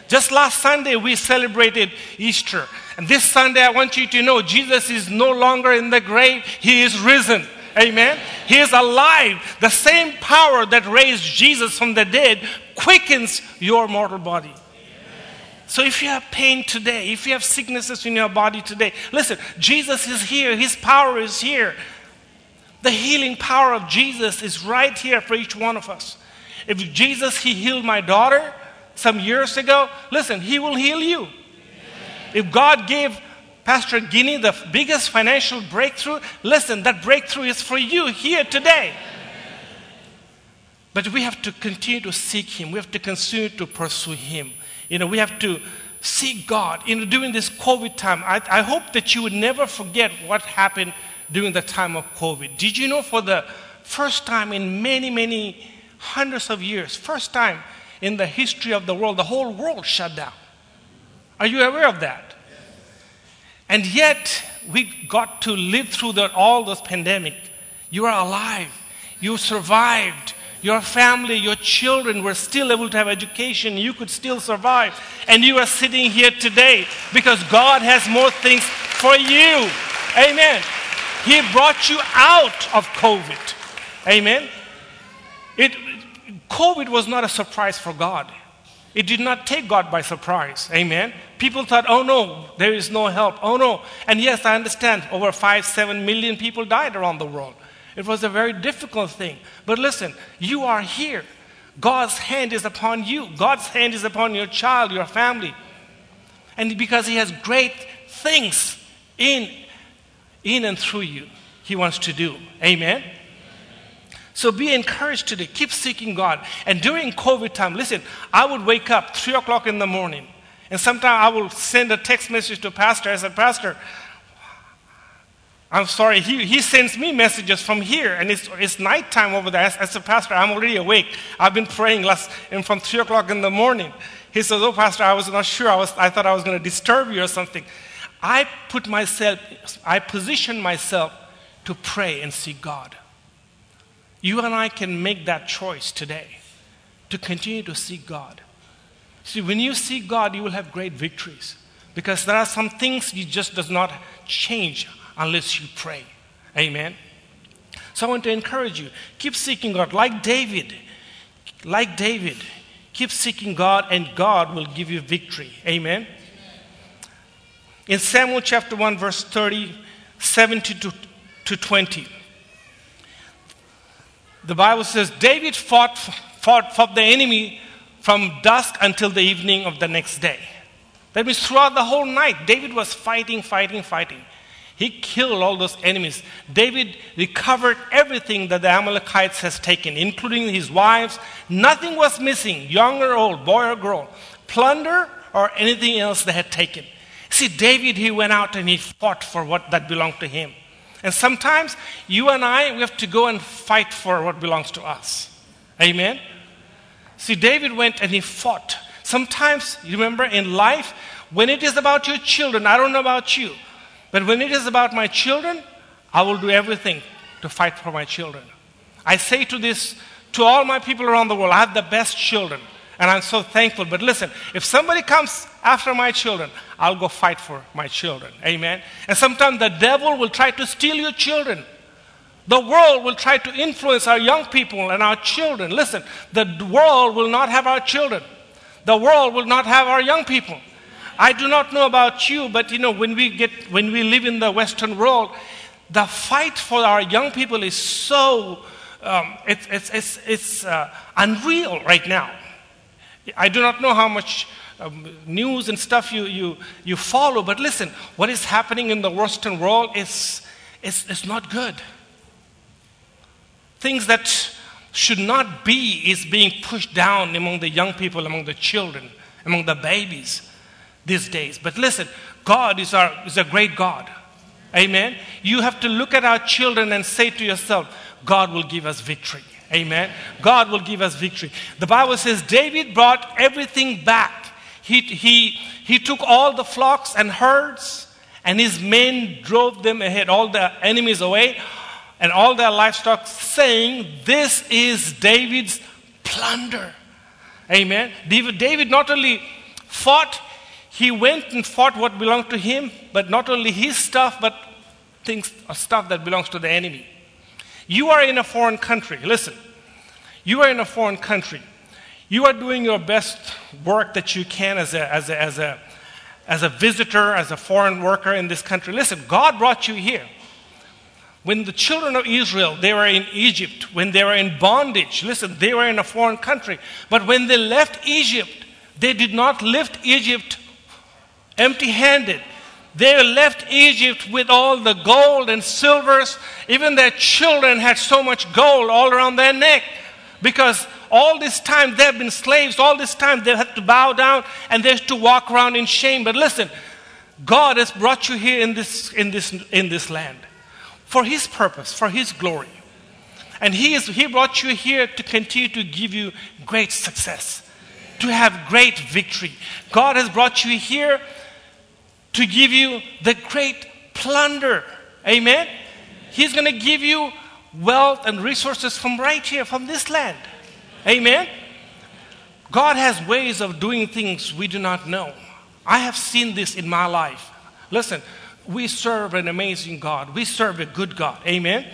Just last Sunday we celebrated Easter. And this Sunday, I want you to know Jesus is no longer in the grave, He is risen. Amen. He is alive. The same power that raised Jesus from the dead quickens your mortal body. So if you have pain today, if you have sicknesses in your body today, listen, Jesus is here. His power is here. The healing power of Jesus is right here for each one of us. If Jesus, He healed my daughter some years ago, listen, He will heal you. If God gave Pastor Guine the biggest financial breakthrough, listen, that breakthrough is for you here today. But we have to continue to seek Him. We have to continue to pursue Him. You know, we have to seek God. You know, during this COVID time, I, I hope that you would never forget what happened during the time of COVID. Did you know for the first time in many, many hundreds of years, first time in the history of the world, the whole world shut down? Are you aware of that? And yet, we got to live through the, all this pandemic. You are alive. You survived. Your family, your children were still able to have education. You could still survive. And you are sitting here today because God has more things for you. Amen. He brought you out of COVID. Amen. It, COVID was not a surprise for God. It did not take God by surprise. Amen. People thought, oh no, there is no help. Oh no. And yes, I understand over five, seven million people died around the world. It was a very difficult thing. But listen, you are here. God's hand is upon you, God's hand is upon your child, your family. And because He has great things in, in and through you, He wants to do. Amen? So be encouraged today. Keep seeking God. And during COVID time, listen, I would wake up 3 o'clock in the morning. And sometimes I will send a text message to Pastor. I said, Pastor, I'm sorry, he, he sends me messages from here, and it's, it's nighttime over there. As, as a pastor, I'm already awake. I've been praying last, and from 3 o'clock in the morning. He says, Oh, Pastor, I was not sure. I, was, I thought I was going to disturb you or something. I put myself, I position myself to pray and see God. You and I can make that choice today to continue to see God. See, when you see God, you will have great victories because there are some things He just does not change unless you pray. Amen. So I want to encourage you keep seeking God like David. Like David, keep seeking God and God will give you victory. Amen. In Samuel chapter 1 verse 30 17 to, to 20 the Bible says David fought, fought, fought the enemy from dusk until the evening of the next day. That means throughout the whole night, David was fighting, fighting, fighting. He killed all those enemies. David recovered everything that the Amalekites has taken, including his wives. Nothing was missing, young or old, boy or girl, plunder or anything else they had taken. See, David, he went out and he fought for what that belonged to him. And sometimes you and I, we have to go and fight for what belongs to us. Amen? See, David went and he fought. Sometimes, you remember, in life, when it is about your children, I don't know about you, but when it is about my children, I will do everything to fight for my children. I say to this to all my people around the world, I have the best children, and I'm so thankful. But listen, if somebody comes after my children, I'll go fight for my children. Amen. And sometimes the devil will try to steal your children. The world will try to influence our young people and our children. Listen, the world will not have our children. The world will not have our young people. I do not know about you, but you know, when we get when we live in the Western world, the fight for our young people is so um, it's it's it's, uh, unreal right now. I do not know how much um, news and stuff you, you, you follow, but listen, what is happening in the Western world is, is, is not good. Things that should not be is being pushed down among the young people, among the children, among the babies these days. But listen, God is, our, is a great God. Amen. You have to look at our children and say to yourself, God will give us victory. Amen. God will give us victory. The Bible says David brought everything back. He, he, he took all the flocks and herds, and his men drove them ahead, all the enemies away, and all their livestock, saying, This is David's plunder. Amen. David, David not only fought, he went and fought what belonged to him, but not only his stuff, but things, uh, stuff that belongs to the enemy. You are in a foreign country. Listen, you are in a foreign country. You are doing your best work that you can as a, as a, as a, as a visitor, as a foreign worker in this country. Listen, God brought you here. When the children of Israel, they were in Egypt, when they were in bondage, listen, they were in a foreign country. But when they left Egypt, they did not lift Egypt empty handed. They left Egypt with all the gold and silvers. Even their children had so much gold all around their neck because all this time they've been slaves. All this time they had to bow down and they had to walk around in shame. But listen, God has brought you here in this, in this, in this land for His purpose, for His glory. And he, is, he brought you here to continue to give you great success, to have great victory. God has brought you here to give you the great plunder. Amen? He's going to give you wealth and resources from right here, from this land. Amen? God has ways of doing things we do not know. I have seen this in my life. Listen, we serve an amazing God. We serve a good God. Amen.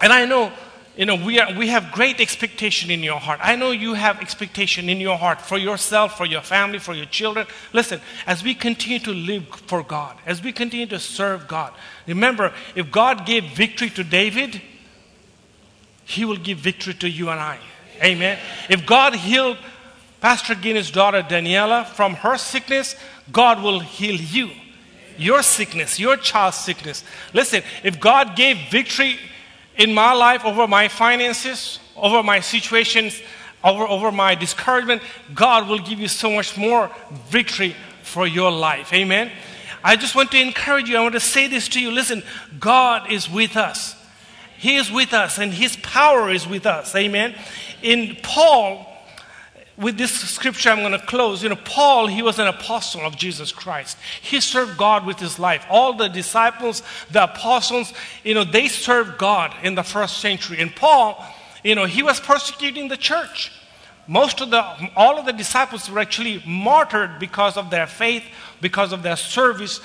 And I know, you know, we, are, we have great expectation in your heart. I know you have expectation in your heart for yourself, for your family, for your children. Listen, as we continue to live for God, as we continue to serve God, remember, if God gave victory to David, he will give victory to you and I. Amen. If God healed Pastor Guine's daughter Daniela from her sickness, God will heal you your sickness, your child's sickness. Listen, if God gave victory in my life over my finances, over my situations, over, over my discouragement, God will give you so much more victory for your life. Amen. I just want to encourage you. I want to say this to you. Listen, God is with us. He is with us, and His power is with us. Amen. In Paul, with this scripture, I'm going to close. You know, Paul, he was an apostle of Jesus Christ. He served God with his life. All the disciples, the apostles, you know, they served God in the first century. And Paul, you know, he was persecuting the church. Most of the, all of the disciples were actually martyred because of their faith, because of their service,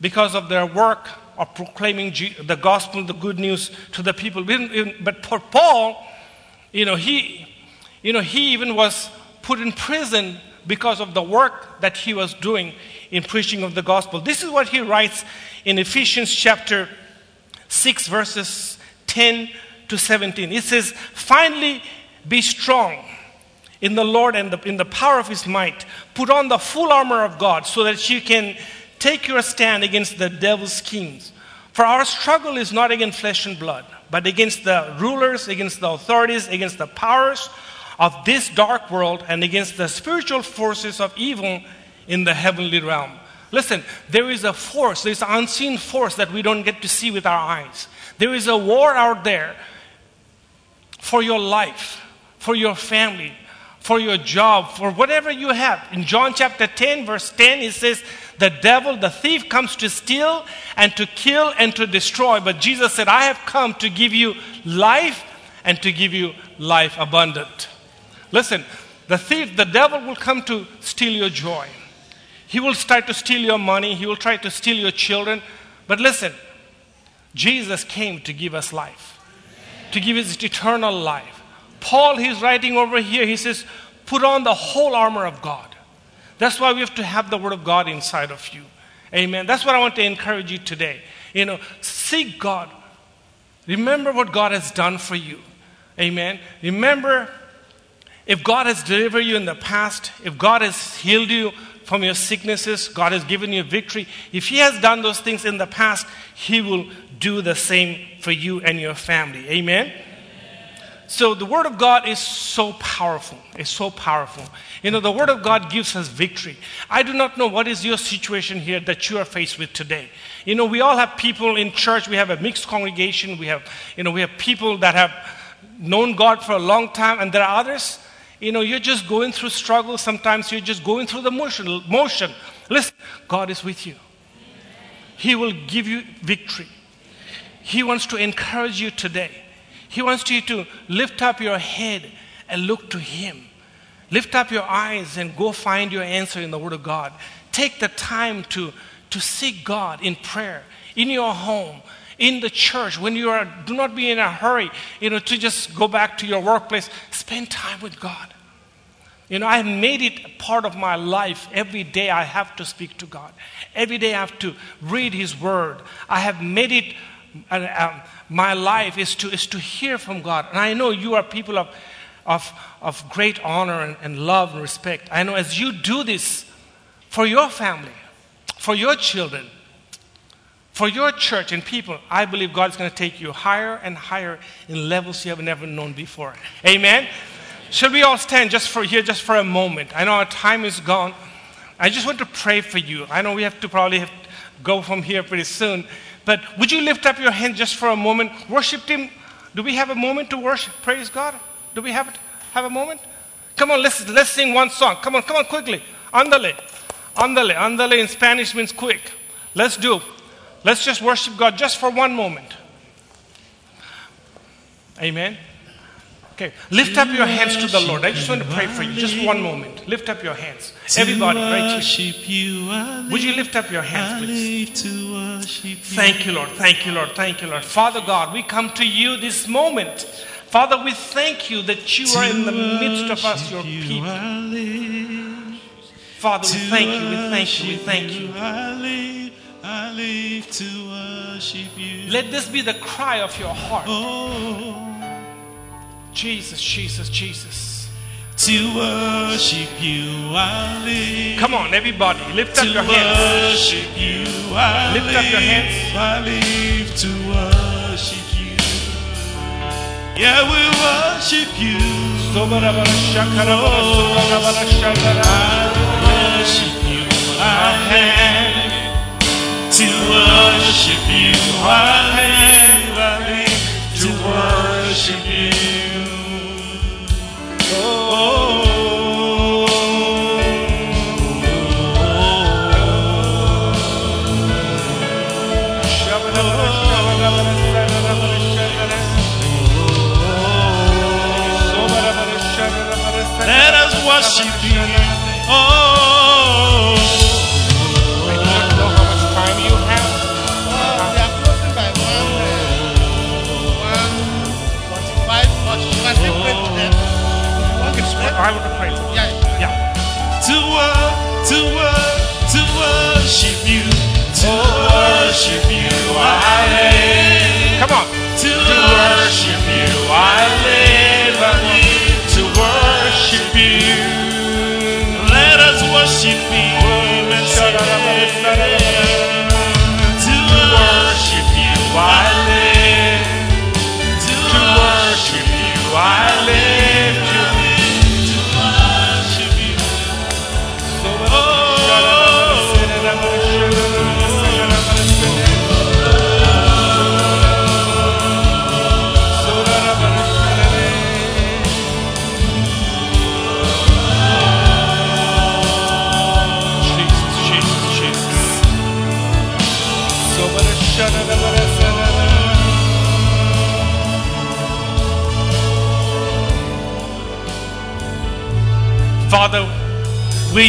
because of their work of proclaiming the gospel, the good news to the people. But for Paul, you know, he, you know, he even was put in prison because of the work that he was doing in preaching of the gospel. This is what he writes in Ephesians chapter 6, verses 10 to 17. It says, Finally, be strong in the Lord and the, in the power of his might. Put on the full armor of God so that you can take your stand against the devil's schemes. For our struggle is not against flesh and blood, but against the rulers, against the authorities, against the powers of this dark world and against the spiritual forces of evil in the heavenly realm. Listen, there is a force, there's an unseen force that we don't get to see with our eyes. There is a war out there for your life, for your family, for your job, for whatever you have. In John chapter 10, verse 10, it says, The devil, the thief, comes to steal and to kill and to destroy. But Jesus said, I have come to give you life and to give you life abundant. Listen, the thief, the devil will come to steal your joy. He will try to steal your money. He will try to steal your children. But listen, Jesus came to give us life, to give us eternal life. Paul, he's writing over here, he says, put on the whole armor of God. That's why we have to have the Word of God inside of you. Amen. That's what I want to encourage you today. You know, seek God. Remember what God has done for you. Amen. Remember if God has delivered you in the past, if God has healed you from your sicknesses, God has given you victory, if He has done those things in the past, He will do the same for you and your family. Amen? So the Word of God is so powerful. It's so powerful. You know, the Word of God gives us victory. I do not know what is your situation here that you are faced with today. You know, we all have people in church. We have a mixed congregation. We have, you know, we have people that have known God for a long time, and there are others you know, you're just going through struggle. Sometimes you're just going through the motion. motion. Listen, God is with you. He will give you victory. He wants to encourage you today. He wants you to lift up your head and look to Him. Lift up your eyes and go find your answer in the Word of God. Take the time to, to seek God in prayer, in your home, in the church, when you are, do not be in a hurry, you know, to just go back to your workplace. Spend time with God. You know, I have made it a part of my life. Every day I have to speak to God. Every day I have to read His Word. I have made it, uh, my life is to, is to hear from God. And I know you are people of, of, of great honor and, and love and respect. I know as you do this for your family, for your children, for your church and people, I believe God is going to take you higher and higher in levels you have never known before. Amen. Should we all stand just for here, just for a moment? I know our time is gone. I just want to pray for you. I know we have to probably have to go from here pretty soon. But would you lift up your hand just for a moment? Worship Him. Do we have a moment to worship? Praise God. Do we have, have a moment? Come on, let's, let's sing one song. Come on, come on, quickly. Andale. Andale. Andale in Spanish means quick. Let's do. Let's just worship God just for one moment. Amen. Okay, lift up your hands to the Lord. I just want to pray for you. Just one moment. Lift up your hands. Everybody, right here. Would you lift up your hands, please? Thank you, Lord. Thank you, Lord. Thank you, Lord. Father God, we come to you this moment. Father, we thank you that you are in the midst of us, your people. Father, we thank you. We thank you. We thank you. I live to worship you. Let this be the cry of your heart. Oh, Jesus, Jesus, Jesus. to worship you, I live. Come on, everybody, lift up your hands. worship you, I Lift live. up your hands. I live to worship you. Yeah, we worship you. Oh, I worship you. I have to worship you. I to worship you. Oh. Let us worship you.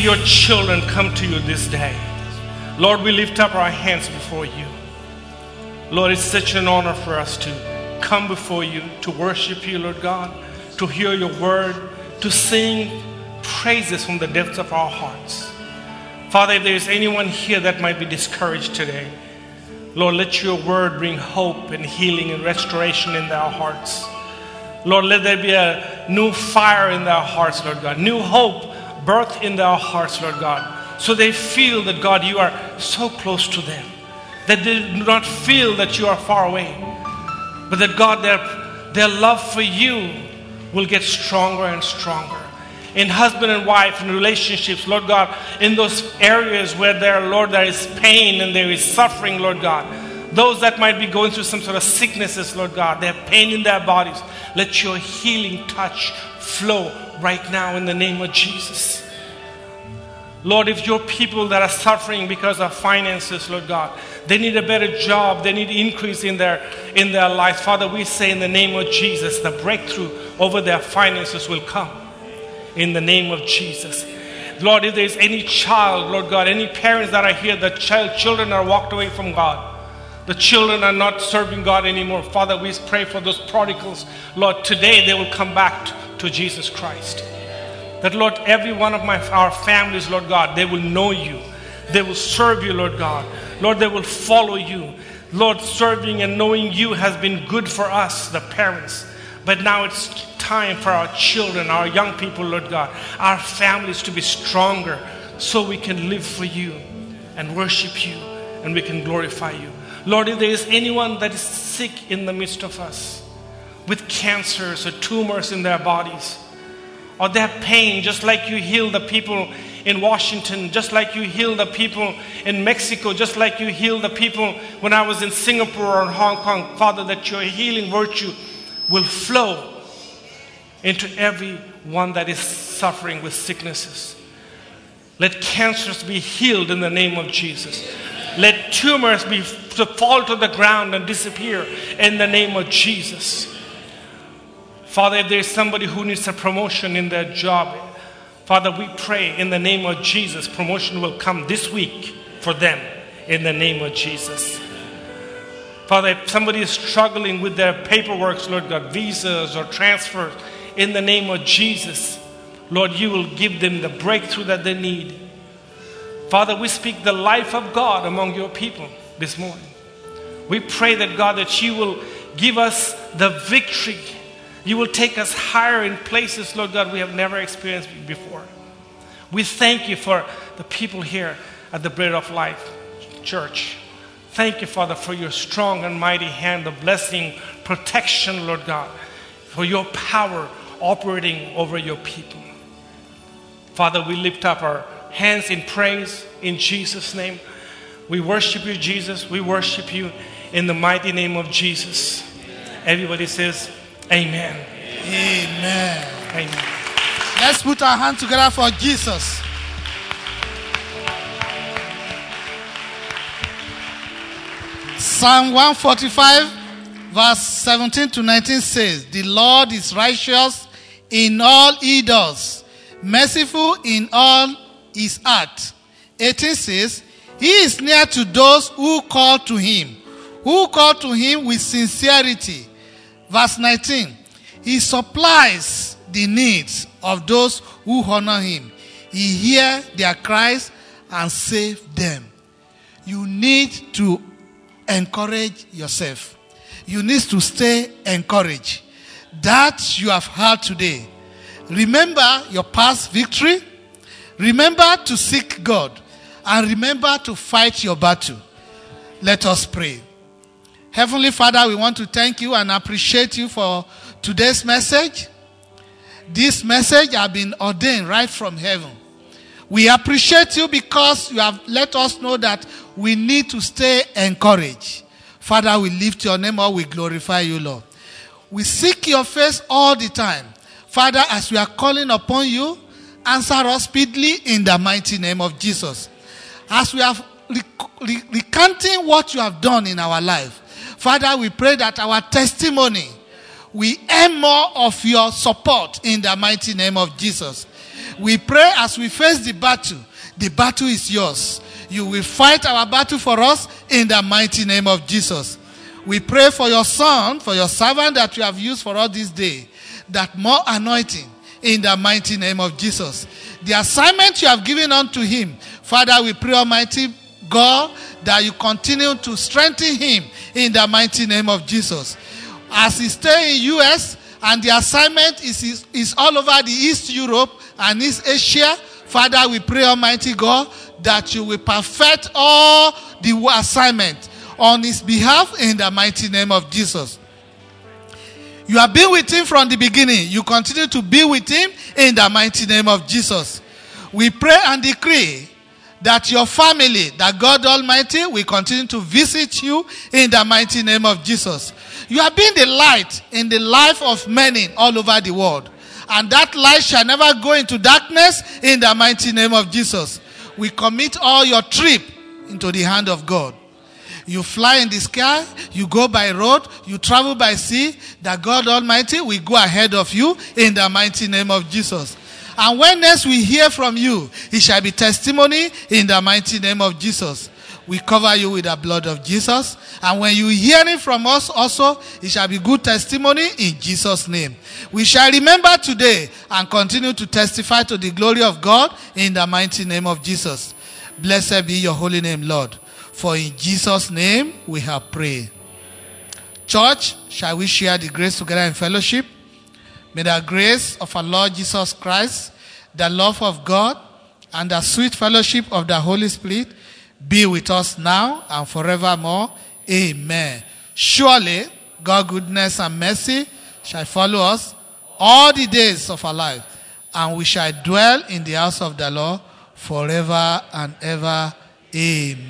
Your children, come to you this day. Lord, we lift up our hands before you. Lord, it's such an honor for us to come before you, to worship you, Lord God, to hear your word, to sing praises from the depths of our hearts. Father, if there's anyone here that might be discouraged today, Lord, let your word bring hope and healing and restoration in their hearts. Lord, let there be a new fire in their hearts, Lord God, new hope birth in their hearts, Lord God, so they feel that, God, you are so close to them, that they do not feel that you are far away, but that, God, their, their love for you will get stronger and stronger. In husband and wife, in relationships, Lord God, in those areas where there, Lord, there is pain and there is suffering, Lord God. Those that might be going through some sort of sicknesses, Lord God, they have pain in their bodies. Let your healing touch flow right now in the name of Jesus. Lord, if your people that are suffering because of finances, Lord God, they need a better job, they need increase in their in their lives. Father, we say in the name of Jesus, the breakthrough over their finances will come. In the name of Jesus. Lord, if there's any child, Lord God, any parents that are here, the child children are walked away from God. The children are not serving God anymore. Father, we pray for those prodigals. Lord, today they will come back to Jesus Christ. That, Lord, every one of my, our families, Lord God, they will know you. They will serve you, Lord God. Lord, they will follow you. Lord, serving and knowing you has been good for us, the parents. But now it's time for our children, our young people, Lord God, our families to be stronger so we can live for you and worship you and we can glorify you. Lord, if there is anyone that is sick in the midst of us with cancers or tumors in their bodies, or have pain, just like you heal the people in Washington, just like you heal the people in Mexico, just like you heal the people when I was in Singapore or Hong Kong, Father, that your healing virtue will flow into every one that is suffering with sicknesses. Let cancers be healed in the name of Jesus. Let tumors be to fall to the ground and disappear in the name of Jesus. Father, if there's somebody who needs a promotion in their job, Father, we pray in the name of Jesus, promotion will come this week for them in the name of Jesus. Father, if somebody is struggling with their paperwork, Lord God, visas or transfers, in the name of Jesus, Lord, you will give them the breakthrough that they need. Father, we speak the life of God among your people this morning. We pray that God, that you will give us the victory. You will take us higher in places, Lord God, we have never experienced before. We thank you for the people here at the Bread of Life Church. Thank you, Father, for your strong and mighty hand of blessing, protection, Lord God, for your power operating over your people. Father, we lift up our hands in praise in Jesus' name. We worship you, Jesus. We worship you in the mighty name of Jesus. Everybody says, Amen. Amen. Amen. Let's put our hands together for Jesus. Psalm 145, verse 17 to 19 says, The Lord is righteous in all he does, merciful in all his act. 18 says, He is near to those who call to him, who call to him with sincerity. Verse 19, He supplies the needs of those who honor him. He hears their cries and saves them. You need to encourage yourself. You need to stay encouraged. That you have heard today. Remember your past victory. Remember to seek God. And remember to fight your battle. Let us pray. Heavenly Father, we want to thank you and appreciate you for today's message. This message has been ordained right from heaven. We appreciate you because you have let us know that we need to stay encouraged. Father, we lift your name up, we glorify you, Lord. We seek your face all the time. Father, as we are calling upon you, answer us speedily in the mighty name of Jesus. As we are rec- re- recanting what you have done in our life, Father, we pray that our testimony we earn more of your support in the mighty name of Jesus. We pray as we face the battle, the battle is yours. You will fight our battle for us in the mighty name of Jesus. We pray for your son, for your servant that you have used for all this day, that more anointing in the mighty name of Jesus. The assignment you have given unto him, Father, we pray, Almighty God, that you continue to strengthen him in the mighty name of Jesus. As he stay in US and the assignment is, is, is all over the East Europe and East Asia, Father, we pray, Almighty God, that you will perfect all the assignment on his behalf in the mighty name of Jesus. You have been with him from the beginning. You continue to be with him in the mighty name of Jesus. We pray and decree that your family, that God Almighty will continue to visit you in the mighty name of Jesus. You have been the light in the life of many all over the world. And that light shall never go into darkness in the mighty name of Jesus. We commit all your trip into the hand of God. You fly in the sky, you go by road, you travel by sea, that God Almighty will go ahead of you in the mighty name of Jesus. And when next we hear from you, it shall be testimony in the mighty name of Jesus. we cover you with the blood of Jesus. And when you hear it from us also, it shall be good testimony in Jesus' name. We shall remember today and continue to testify to the glory of God in the mighty name of Jesus. Blessed be your holy name, Lord. For in Jesus' name we have prayed. Church, shall we share the grace together in fellowship? May the grace of our Lord Jesus Christ, the love of God, and the sweet fellowship of the Holy Spirit be with us now and forevermore. Amen. Surely, God's goodness and mercy shall follow us all the days of our life, and we shall dwell in the house of the Lord forever and ever. Amen.